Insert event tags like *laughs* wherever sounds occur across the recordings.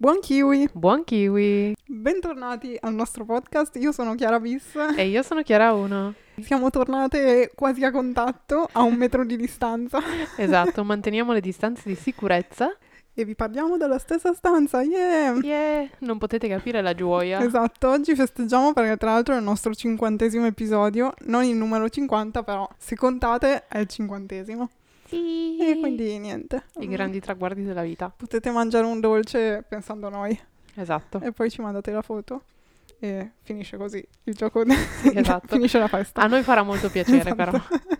Buon kiwi! Buon kiwi! Bentornati al nostro podcast, io sono Chiara Bis. E io sono Chiara 1. Siamo tornate quasi a contatto, a un metro di distanza. *laughs* Esatto, manteniamo le distanze di sicurezza. E vi parliamo della stessa stanza, yeah! Yeah, non potete capire la gioia. Esatto, oggi festeggiamo perché tra l'altro è il nostro cinquantesimo episodio, non il numero 50 però, se contate è il cinquantesimo. Sì. E quindi niente. I grandi traguardi della vita. Potete mangiare un dolce pensando a noi Esatto. e poi ci mandate la foto e finisce così il gioco, de- esatto. *laughs* finisce la festa. A noi farà molto piacere Esatto. però. *laughs*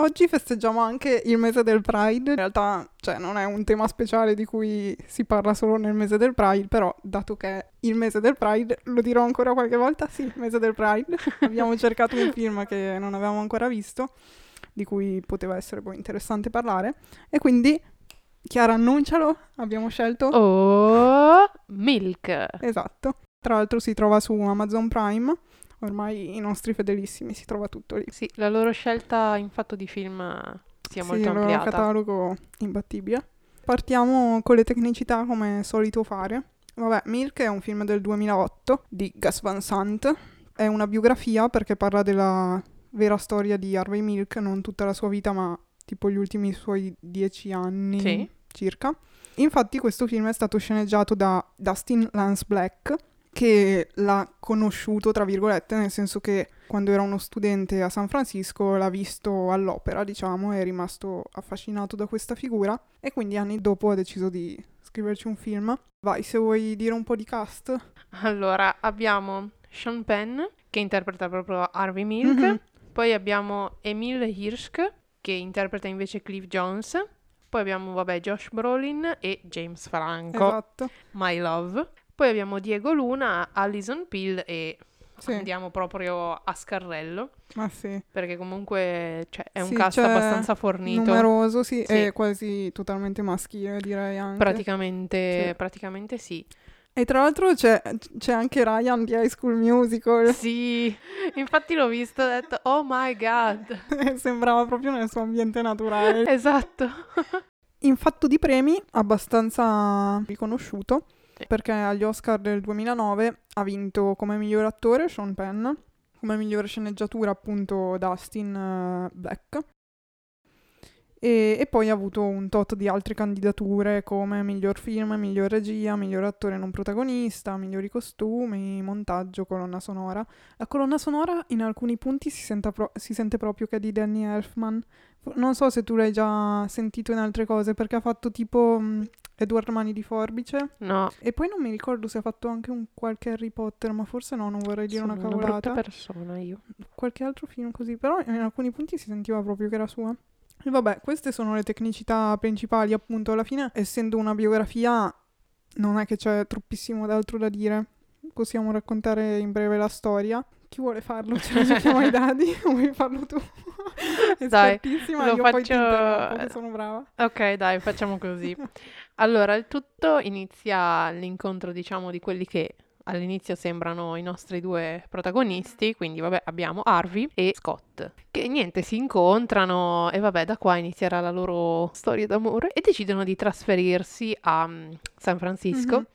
Oggi festeggiamo anche il mese del Pride. In realtà, cioè, non è un tema speciale di cui si parla solo nel mese del Pride, però dato che è il mese del Pride, lo dirò ancora qualche volta, sì, il mese del Pride. *laughs* Abbiamo cercato un film che non avevamo ancora visto, di cui poteva essere poi interessante parlare, e quindi Chiara annuncialo, abbiamo scelto Oh, Milk. Esatto. Tra l'altro si trova su Amazon Prime. Ormai i nostri fedelissimi si trova tutto lì. Sì, la loro scelta in fatto di film si è sì, molto il loro ampliata. catalogo imbattibile. Partiamo con le tecnicità come solito fare. Vabbè, Milk è un film del 2008 di Gus Van Sant. È una biografia perché parla della vera storia di Harvey Milk, non tutta la sua vita, ma tipo gli ultimi suoi dieci anni Sì. circa. Infatti questo film è stato sceneggiato da Dustin Lance Black, che l'ha conosciuto, tra virgolette, nel senso che quando era uno studente a San Francisco l'ha visto all'opera, diciamo, è rimasto affascinato da questa figura e quindi anni dopo ha deciso di scriverci un film. Vai, se vuoi dire un po' di cast. Allora, abbiamo Sean Penn che interpreta proprio Harvey Milk. Mhm. Poi abbiamo Emil Hirsch che interpreta invece Cliff Jones. Poi abbiamo, vabbè, Josh Brolin e James Franco, Esatto. My Love. Poi abbiamo Diego Luna, Alison Peel e Sì, andiamo proprio a scarrello, ma sì. perché comunque cioè, è un Sì, cast abbastanza fornito. Numeroso, sì, Sì. e quasi totalmente maschile, direi anche. Praticamente, Sì. praticamente sì. E tra l'altro c'è, c'è anche Ryan di High School Musical. Sì, infatti l'ho visto e ho detto, oh my god. *laughs* Sembrava proprio nel suo ambiente naturale. Esatto. *laughs* In fatto di premi, abbastanza riconosciuto, Sì. perché agli Oscar del 2009 ha vinto come miglior attore Sean Penn, come migliore sceneggiatura appunto Dustin eh, Black, e, e poi ha avuto un tot di altre candidature come miglior film, miglior regia, miglior attore non protagonista, migliori costumi, montaggio, colonna sonora. La colonna sonora in alcuni punti si, senta pro- si sente proprio che è di Danny Elfman. Non so se tu l'hai già sentito in altre cose, perché ha fatto tipo mh, Edward Mani di Forbice. No, E poi non mi ricordo se ha fatto anche un qualche Harry Potter, ma forse no, non vorrei dire sono una una brutta cavolata. persona io. qualche altro film così, però in alcuni punti si sentiva proprio che era sua. E vabbè, queste sono le tecnicità principali, appunto, alla fine, essendo una biografia, non è che c'è troppissimo d'altro da dire. Possiamo raccontare in breve la storia. Chi vuole farlo? Ce la giochiamo ai dadi? *laughs* Vuoi farlo tu? Dai, lo faccio- sono brava. Ok, dai, facciamo così. *laughs* Allora, il tutto inizia l'incontro, diciamo, di quelli che all'inizio sembrano i nostri due protagonisti, quindi vabbè, abbiamo Harvey e Scott, che niente, si incontrano e vabbè, da qua inizierà la loro storia d'amore e decidono di trasferirsi a mm, San Francisco Mhm.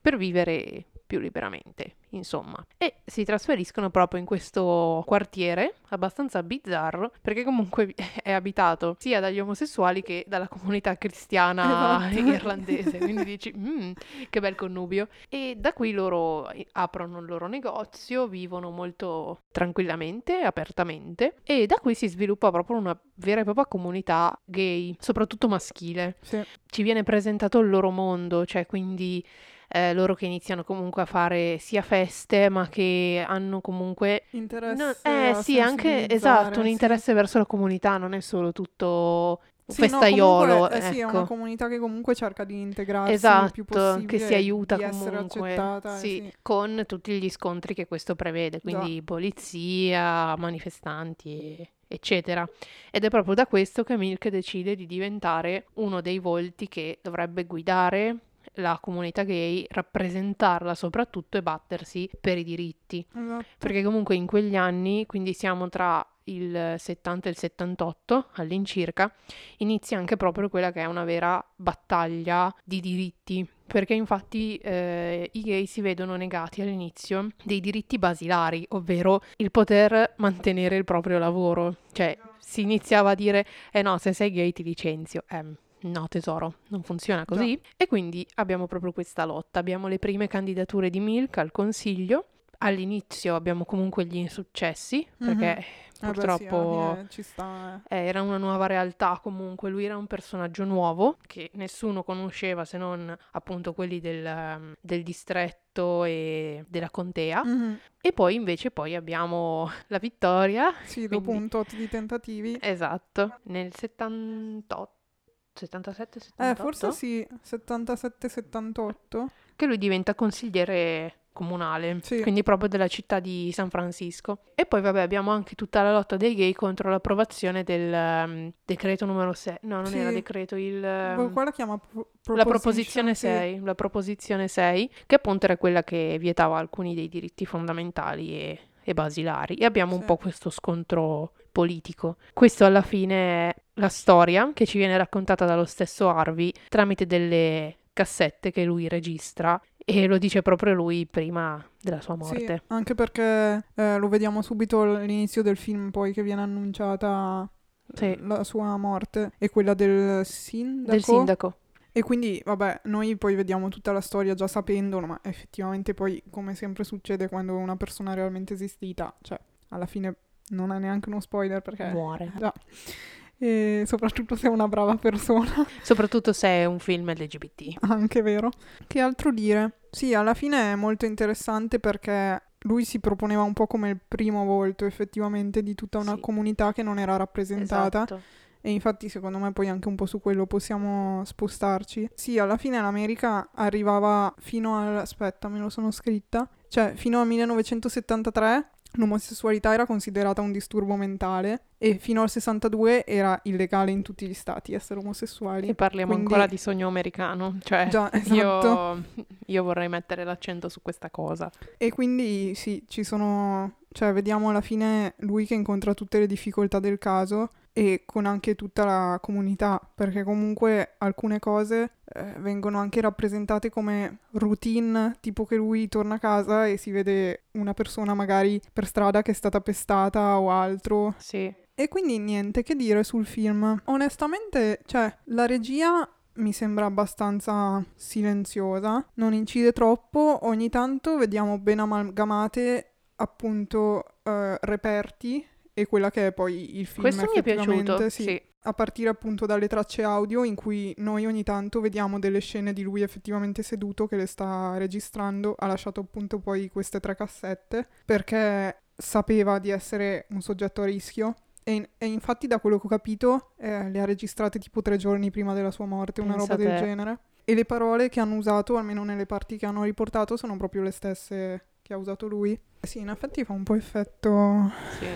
per vivere più liberamente, insomma. E si trasferiscono proprio in questo quartiere abbastanza bizzarro, perché comunque *laughs* è abitato sia dagli omosessuali che dalla comunità cristiana Esatto. *laughs* irlandese. Quindi dici, "Mm, che bel connubio. E da qui loro i- aprono il loro negozio, vivono molto tranquillamente, apertamente, e da qui si sviluppa proprio una vera e propria comunità gay, soprattutto maschile Sì, ci viene presentato il loro mondo, cioè quindi eh, loro che iniziano comunque a fare sia feste, ma che hanno comunque... interesse No, eh sì, anche esatto, un sì. interesse verso la comunità, non è solo tutto Sì, no, festaiolo, comunque, eh sì, è una ecco. comunità che comunque cerca di integrarsi il più Esatto, possibile, che si aiuta comunque, eh, sì, sì. con tutti gli scontri che questo prevede, quindi polizia, manifestanti, eccetera. Ed è proprio da questo che Milk decide di diventare uno dei volti che dovrebbe guidare la comunità gay, rappresentarla soprattutto e battersi per i diritti. Esatto. Perché comunque in quegli anni, quindi siamo tra il 70 e il 78 all'incirca, inizia anche proprio quella che è una vera battaglia di diritti, perché infatti eh, i gay si vedono negati all'inizio dei diritti basilari, ovvero il poter mantenere il proprio lavoro, cioè si iniziava a dire eh no, se sei gay ti licenzio. Eh, no tesoro, non funziona così. Già. E quindi abbiamo proprio questa lotta. Abbiamo le prime candidature di Milk al consiglio. All'inizio abbiamo comunque gli insuccessi, perché mm-hmm Purtroppo eh beh, sì, sta, eh. era una nuova realtà comunque, lui era un personaggio nuovo che nessuno conosceva se non appunto quelli del, del distretto e della contea. Mm-hmm. E poi invece poi abbiamo la vittoria. Sì, quindi... dopo un tot di tentativi. Esatto, nel 78. 77, 78? Eh, forse sì, 77-78. Che lui diventa consigliere comunale, sì. quindi proprio della città di San Francisco. E poi vabbè abbiamo anche tutta la lotta dei gay contro l'approvazione del um, decreto numero 6, no non sì. era decreto, il... Um, Qua la chiama pro- la proposizione 6, sì. la proposizione 6, che appunto era quella che vietava alcuni dei diritti fondamentali e, e basilari. E abbiamo un po' questo scontro politico. Questo alla fine è la storia che ci viene raccontata dallo stesso Harvey tramite delle cassette che lui registra e lo dice proprio lui prima della sua morte. Sì, anche perché eh, lo vediamo subito all'inizio del film, poi che viene annunciata sì. la sua morte e quella del sindaco. Del sindaco. E quindi, vabbè, noi poi vediamo tutta la storia già sapendolo, ma effettivamente poi, come sempre succede quando una persona è realmente esistita, cioè, alla fine non è neanche uno spoiler perché... Muore. Già e soprattutto se è una brava persona. *laughs* Soprattutto se è un film LGBT. Anche vero. Che altro dire? Sì, alla fine è molto interessante perché lui si proponeva un po' come il primo volto effettivamente di tutta una sì. comunità che non era rappresentata. Esatto. E infatti secondo me poi anche un po' su quello possiamo spostarci. Sì, alla fine l'America arrivava fino al... aspetta, me lo sono scritta. Cioè, fino al 1973 l'omosessualità era considerata un disturbo mentale e fino al 62 era illegale in tutti gli stati essere omosessuali. E parliamo Quindi... ancora di sogno americano, cioè Già, esatto. io, *laughs* io vorrei mettere l'accento su questa cosa. E quindi sì, ci sono, cioè vediamo alla fine lui che incontra tutte le difficoltà del caso e con anche tutta la comunità, perché comunque alcune cose eh, vengono anche rappresentate come routine, tipo che lui torna a casa e si vede una persona magari per strada che è stata pestata o altro. Sì. E quindi niente, che dire sul film? Onestamente, cioè, la regia mi sembra abbastanza silenziosa, non incide troppo, ogni tanto vediamo ben amalgamate appunto uh, reperti e quella che è poi il film. Questo mi è piaciuto, sì. sì. A partire appunto dalle tracce audio in cui noi ogni tanto vediamo delle scene di lui effettivamente seduto che le sta registrando, ha lasciato appunto poi queste tre cassette perché sapeva di essere un soggetto a rischio e, e infatti da quello che ho capito eh, le ha registrate tipo tre giorni prima della sua morte, una roba del genere. E le parole che hanno usato, almeno nelle parti che hanno riportato, sono proprio le stesse che ha usato lui. Sì, in effetti fa un po' effetto sì.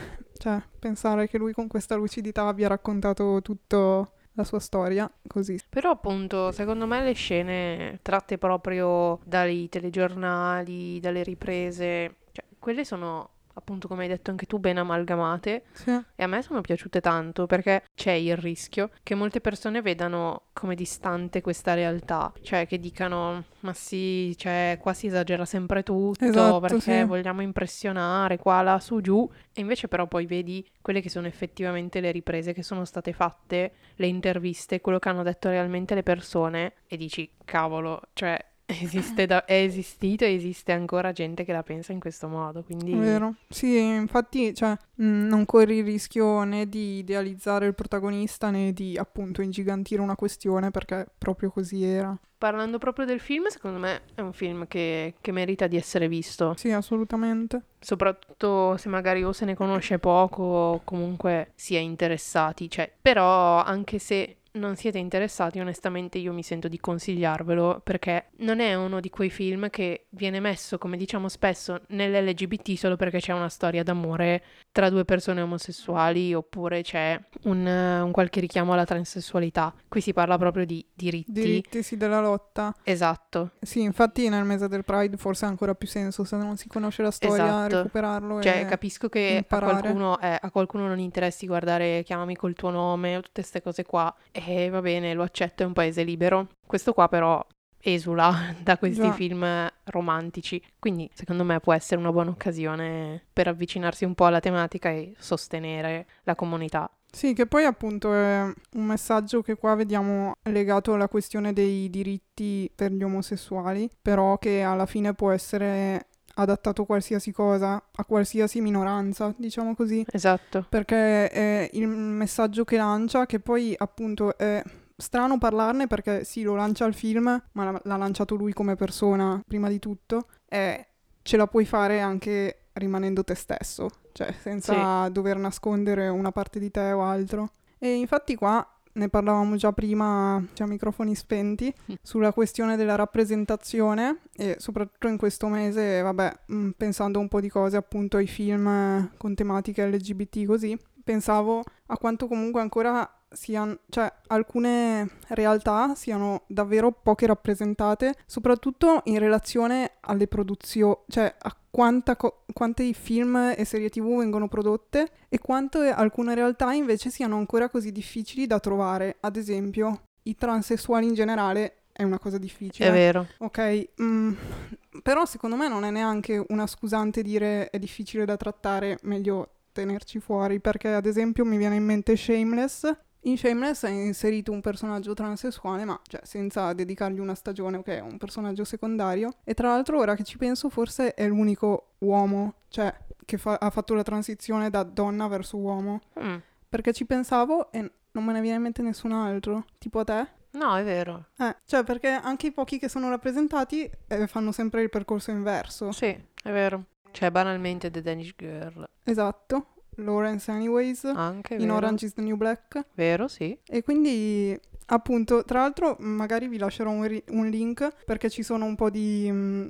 Cioè, pensare che lui con questa lucidità abbia raccontato tutto la sua storia così. Però appunto, secondo me le scene tratte proprio dai telegiornali, dalle riprese, cioè quelle sono appunto come hai detto anche tu, ben amalgamate. Sì. E a me sono piaciute tanto perché c'è il rischio che molte persone vedano come distante questa realtà, cioè che dicano ma sì, cioè qua si esagera sempre tutto esatto, perché sì. vogliamo impressionare qua, là, su, giù. E invece però poi vedi quelle che sono effettivamente le riprese che sono state fatte, le interviste, quello che hanno detto realmente le persone e dici cavolo, cioè Esiste da- è esistito e esiste ancora gente che la pensa in questo modo, quindi... Vero. Sì, infatti, cioè, mh, non corri il rischio né di idealizzare il protagonista né di, appunto, ingigantire una questione perché proprio così era. Parlando proprio del film, secondo me è un film che, che merita di essere visto. Sì, assolutamente. Soprattutto se magari o se ne conosce poco o comunque si è interessati, cioè, però anche se non siete interessati, onestamente io mi sento di consigliarvelo perché non è uno di quei film che viene messo, come diciamo spesso, nell'LGBT solo perché c'è una storia d'amore tra due persone omosessuali oppure c'è un, un qualche richiamo alla transessualità. Qui si parla proprio di diritti. Diritti sì della lotta. Esatto. Sì, infatti nel mese del Pride forse ha ancora più senso se non si conosce la storia Esatto. recuperarlo Cioè, e capisco che a qualcuno, eh, a qualcuno non interessi guardare Chiamami col tuo nome o tutte queste cose qua. E va bene, lo accetto, è un paese libero. Questo qua però esula *laughs* da questi Già. film romantici. Quindi, secondo me, può essere una buona occasione per avvicinarsi un po' alla tematica e sostenere la comunità. Sì, che poi appunto è un messaggio che qua vediamo legato alla questione dei diritti per gli omosessuali, però che alla fine può essere adattato qualsiasi cosa, a qualsiasi minoranza, diciamo così, Esatto. perché è il messaggio che lancia, che poi appunto è strano parlarne perché sì, lo lancia il film, ma l'ha, l'ha lanciato lui come persona prima di tutto, e ce la puoi fare anche rimanendo te stesso, cioè senza dover nascondere una parte di te o altro. E infatti qua ne parlavamo già prima, cioè a microfoni spenti, *laughs* sulla questione della rappresentazione e soprattutto in questo mese, vabbè, mh, pensando un po' di cose appunto ai film con tematiche LGBT così, pensavo a quanto comunque ancora siano, cioè alcune realtà siano davvero poche rappresentate, soprattutto in relazione alle produzioni, cioè a quanta co- quanti film e serie tv vengono prodotte e quanto alcune realtà invece siano ancora così difficili da trovare. Ad esempio, i transessuali in generale è una cosa difficile. È vero. Ok, mm, però secondo me non è neanche una scusante dire è difficile da trattare, meglio tenerci fuori, perché ad esempio mi viene in mente Shameless. In Shameless è inserito un personaggio transessuale, ma cioè, senza dedicargli una stagione, ok, è un personaggio secondario. E tra l'altro, ora che ci penso, forse è l'unico uomo, cioè, che fa- ha fatto la transizione da donna verso uomo. Mm. Perché ci pensavo e non me ne viene in mente nessun altro. Tipo a te? No, è vero. Eh, cioè perché anche i pochi che sono rappresentati eh, fanno sempre il percorso inverso. Sì, è vero. Cioè, banalmente The Danish Girl. Esatto. Lawrence Anyways Anche, in vero. Orange is the New Black. Vero, sì. E quindi appunto, tra l'altro magari vi lascerò un, ri- un link perché ci sono un po' di, mm,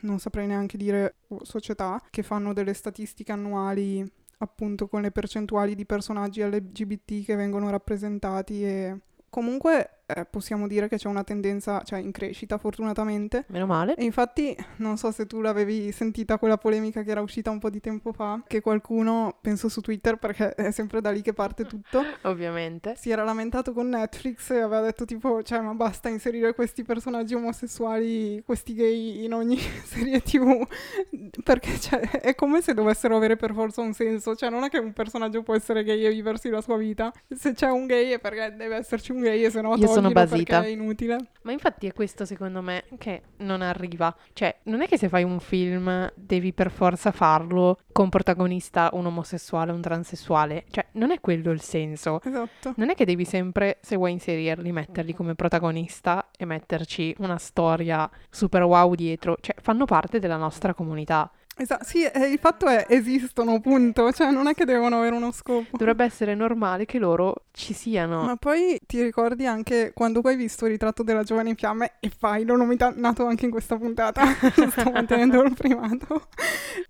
non saprei neanche dire, oh, società che fanno delle statistiche annuali appunto con le percentuali di personaggi LGBT che vengono rappresentati e comunque eh, possiamo dire che c'è una tendenza, cioè in crescita fortunatamente. Meno male. E infatti, non so se tu l'avevi sentita quella polemica che era uscita un po' di tempo fa, che qualcuno, penso su Twitter, perché *laughs* è sempre da lì che parte tutto, Ovviamente. si era lamentato con Netflix e aveva detto tipo, cioè, ma basta inserire questi personaggi omosessuali, questi gay in ogni *laughs* serie tv, perché cioè, è come se dovessero avere per forza un senso, cioè non è che un personaggio può essere gay e viversi la sua vita, se c'è un gay è perché deve esserci un gay e se no Io sono basita. perché è inutile. Ma infatti è questo secondo me che non arriva. Cioè, non è che se fai un film devi per forza farlo con protagonista un omosessuale, un transessuale. Cioè, non è quello il senso. Esatto. Non è che devi sempre, se vuoi inserirli, metterli come protagonista e metterci una storia super wow dietro. Cioè, fanno parte della nostra comunità. Esatto, sì, eh, il fatto è esistono, punto, cioè non è che devono avere uno scopo. Dovrebbe essere normale che loro ci siano. Ma poi ti ricordi anche quando tu hai visto il ritratto della giovane in fiamme e fai, l'ho nominato anche in questa puntata, *laughs* sto mantenendo il primato,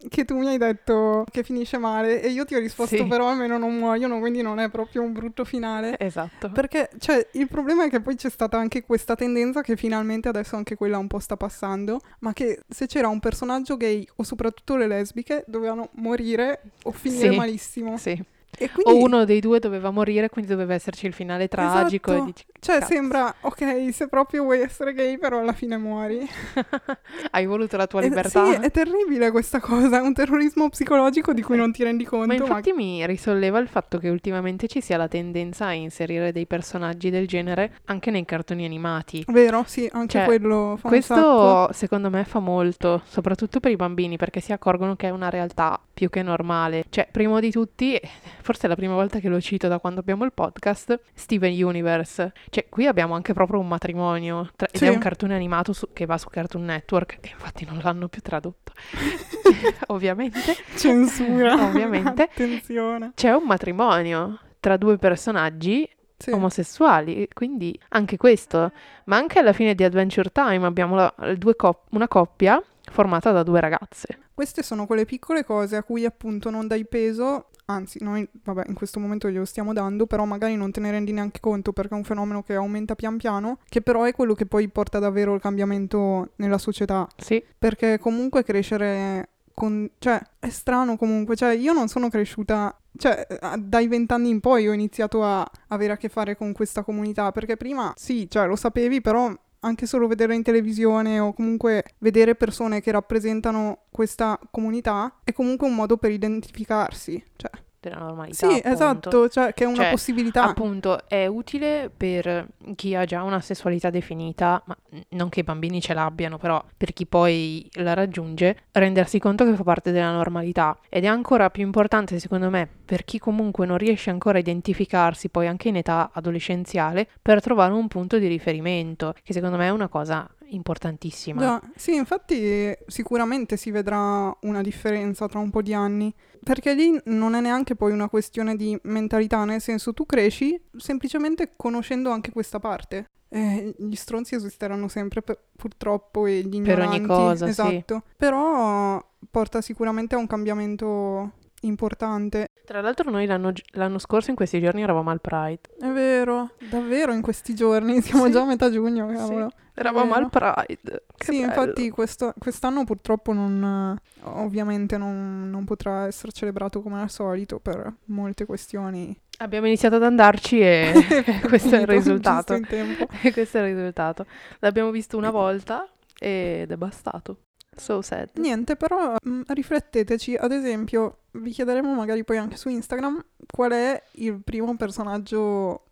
che tu mi hai detto che finisce male e io ti ho risposto Sì. però almeno non muoiono, quindi non è proprio un brutto finale. Esatto. Perché, cioè, il problema è che poi c'è stata anche questa tendenza che finalmente adesso anche quella un po' sta passando, ma che se c'era un personaggio gay o soprattutto le lesbiche dovevano morire o finire Sì. malissimo. Sì. *laughs* Quindi, O uno dei due doveva morire, quindi doveva esserci il finale tragico. Esatto. Dici, cioè, cazzo. sembra, ok, se proprio vuoi essere gay, però alla fine muori. *laughs* Hai voluto la tua Eh, libertà. sì, è terribile questa cosa, è un terrorismo psicologico di cui non ti rendi conto. Ma infatti mi risolleva il fatto che ultimamente ci sia la tendenza a inserire dei personaggi del genere anche nei cartoni animati. Vero, sì, anche Cioè, quello fa. Questo secondo me fa molto, soprattutto per i bambini, perché si accorgono che è una realtà più che normale. Cioè, primo di tutti, forse è la prima volta che lo cito da quando abbiamo il podcast, Steven Universe. Cioè, qui abbiamo anche proprio un matrimonio, tra- ed Sì. è un cartone animato su- che va su Cartoon Network, e infatti non l'hanno più tradotto. *laughs* *laughs* Ovviamente. Censura. Ovviamente. Attenzione. C'è un matrimonio tra due personaggi Sì. omosessuali, quindi anche questo. Ma anche alla fine di Adventure Time abbiamo la- due cop- una coppia formata da due ragazze. Queste sono quelle piccole cose a cui appunto non dai peso, anzi noi vabbè in questo momento glielo stiamo dando, però magari non te ne rendi neanche conto perché è un fenomeno che aumenta pian piano, che però è quello che poi porta davvero il cambiamento nella società, Sì, perché comunque crescere con... cioè è strano comunque, cioè io non sono cresciuta... Cioè, dai vent'anni in poi ho iniziato a avere a che fare con questa comunità, perché prima sì, cioè lo sapevi, però anche solo vedere in televisione o comunque vedere persone che rappresentano questa comunità è comunque un modo per identificarsi. Cioè, della normalità. sì, appunto. esatto, cioè che è una Cioè, possibilità. Appunto, è utile per chi ha già una sessualità definita, ma non che i bambini ce l'abbiano, però per chi poi la raggiunge, rendersi conto che fa parte della normalità. Ed è ancora più importante, secondo me, per chi comunque non riesce ancora a identificarsi, poi anche in età adolescenziale, per trovare un punto di riferimento, che secondo me è una cosa importantissima. Già, sì, infatti sicuramente si vedrà una differenza tra un po' di anni, perché lì non è neanche poi una questione di mentalità, nel senso tu cresci semplicemente conoscendo anche questa parte. Eh, gli stronzi esisteranno sempre per- purtroppo e gli Per ogni ignoranti, cosa, sì. esatto. Però porta sicuramente a un cambiamento importante. Tra l'altro noi l'anno, l'anno scorso in questi giorni eravamo al Pride. È vero, davvero in questi giorni, *laughs* siamo Sì. già a metà giugno, cavolo. Eravamo vero. al Pride. Che sì, bello. infatti questo- quest'anno purtroppo non, ovviamente non, non potrà essere celebrato come al solito per molte questioni. Abbiamo iniziato ad andarci e *laughs* *laughs* questo è il risultato. giusto in tempo. E questo è il risultato. L'abbiamo visto una volta ed è bastato. So sad. Niente, però mh, rifletteteci, ad esempio, vi chiederemo magari poi anche su Instagram qual è il primo personaggio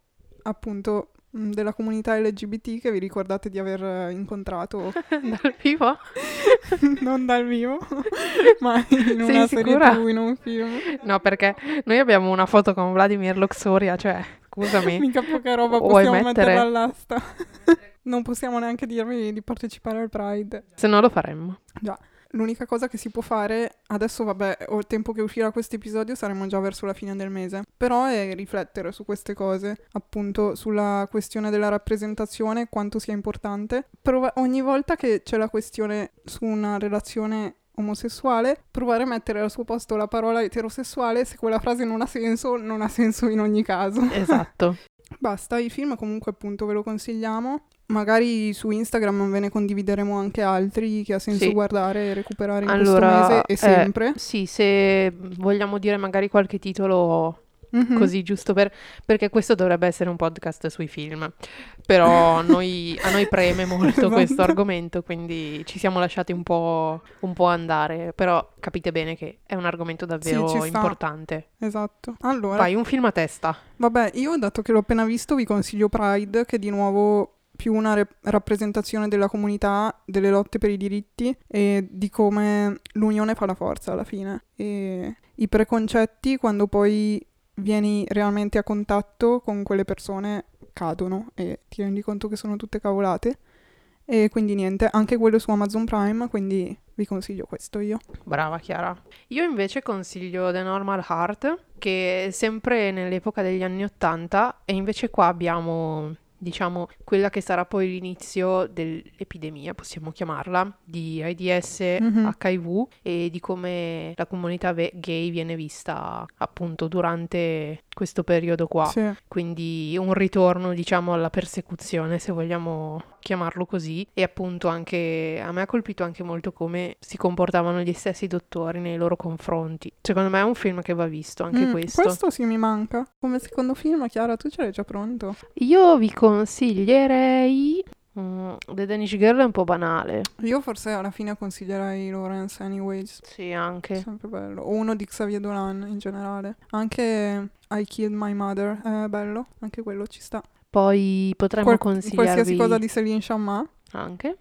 appunto mh, della comunità LGBT che vi ricordate di aver eh, incontrato *laughs* Dal vivo? *laughs* non dal vivo, *laughs* ma in Sei una serie sicura? TV, in un film. No, perché noi abbiamo una foto con Vladimir Luxuria, cioè, scusami. Mica poca roba Vuoi possiamo mettere? metterla all'asta. Non possiamo neanche dirvi di partecipare al Pride. Se no lo faremmo. L'unica cosa che si può fare, adesso vabbè, o il tempo che uscirà questo episodio saremo già verso la fine del mese, però è riflettere su queste cose, appunto sulla questione della rappresentazione, quanto sia importante. Prova- ogni volta che c'è la questione su una relazione omosessuale, provare a mettere al suo posto la parola eterosessuale, se quella frase non ha senso, non ha senso in ogni caso. Esatto. *laughs* Basta, il film comunque appunto ve lo consigliamo. Magari su Instagram ve ne condivideremo anche altri che ha senso Sì. guardare e recuperare in Allora, questo mese e eh, sempre. Sì, se vogliamo dire magari qualche titolo Mhm. così giusto per perché questo dovrebbe essere un podcast sui film però noi- a noi preme *laughs* molto Esatto. questo argomento quindi ci siamo lasciati un po', un po' andare però capite bene che è un argomento davvero sta. importante Esatto. Allora, vai un film a testa vabbè, io dato che l'ho appena visto vi consiglio Pride, che di nuovo più una re- rappresentazione della comunità, delle lotte per i diritti e di come l'unione fa la forza alla fine. E i preconcetti, quando poi vieni realmente a contatto con quelle persone, cadono e ti rendi conto che sono tutte cavolate. E quindi niente, anche quello su Amazon Prime, quindi vi consiglio questo io. brava Chiara io invece consiglio The Normal Heart che è sempre nell'epoca degli anni 80 e invece qua abbiamo diciamo quella che sarà poi l'inizio dell'epidemia possiamo chiamarla di AIDS Mhm. HIV e di come la comunità ve- gay viene vista appunto durante questo periodo qua. Sì. Quindi un ritorno, diciamo, alla persecuzione, se vogliamo chiamarlo così. E appunto anche a me ha colpito anche molto come si comportavano gli stessi dottori nei loro confronti. Secondo me è un film che va visto anche Mm, questo. sì mi manca. Come secondo film, Chiara, tu ce l'hai già pronto? Io vi consiglierei mm, The Danish Girl è un po' banale. Io forse alla fine consiglierei Lawrence Anyways. Sì, anche. Sempre bello. O uno di Xavier Dolan in generale. Anche I Killed My Mother è bello. Anche quello ci sta. Poi potremmo Qual- consigliarvi qualsiasi cosa di Céline Sciamma. Anche.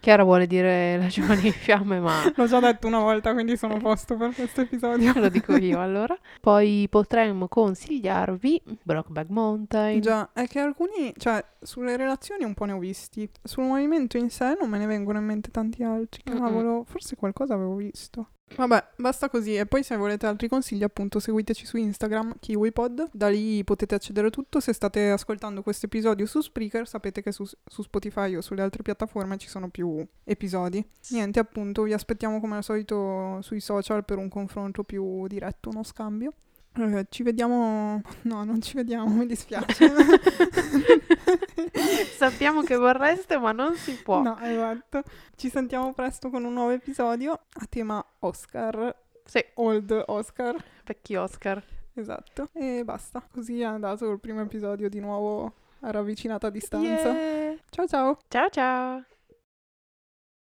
Chiara vuole dire La giovane in fiamme, ma *laughs* L'ho già detto una volta, quindi sono a posto per questo episodio. lo dico *laughs* io allora. Poi potremmo consigliarvi Brokeback Mountain. Già, è che alcuni, cioè, sulle relazioni un po' ne ho visti. Sul movimento in sé non me ne vengono in mente tanti altri. Cavolo, forse qualcosa avevo visto. Vabbè, basta così. E poi se volete altri consigli, appunto, seguiteci su Instagram, KiwiPod. Da lì potete accedere a tutto. Se state ascoltando questo episodio su Spreaker, sapete che su, su Spotify o sulle altre piattaforme ci sono più episodi. Niente, appunto, vi aspettiamo come al solito sui social per un confronto più diretto, uno scambio. Eh, ci vediamo... *laughs* No, non ci vediamo, mi dispiace. *laughs* Sappiamo che vorreste, ma non si può. No, esatto. Ci sentiamo presto con un nuovo episodio a tema Oscar. Sì. Old Oscar. Vecchi Oscar. Esatto. E basta. Così è andato il primo episodio di nuovo a ravvicinata distanza. Yeah. Ciao ciao. Ciao ciao.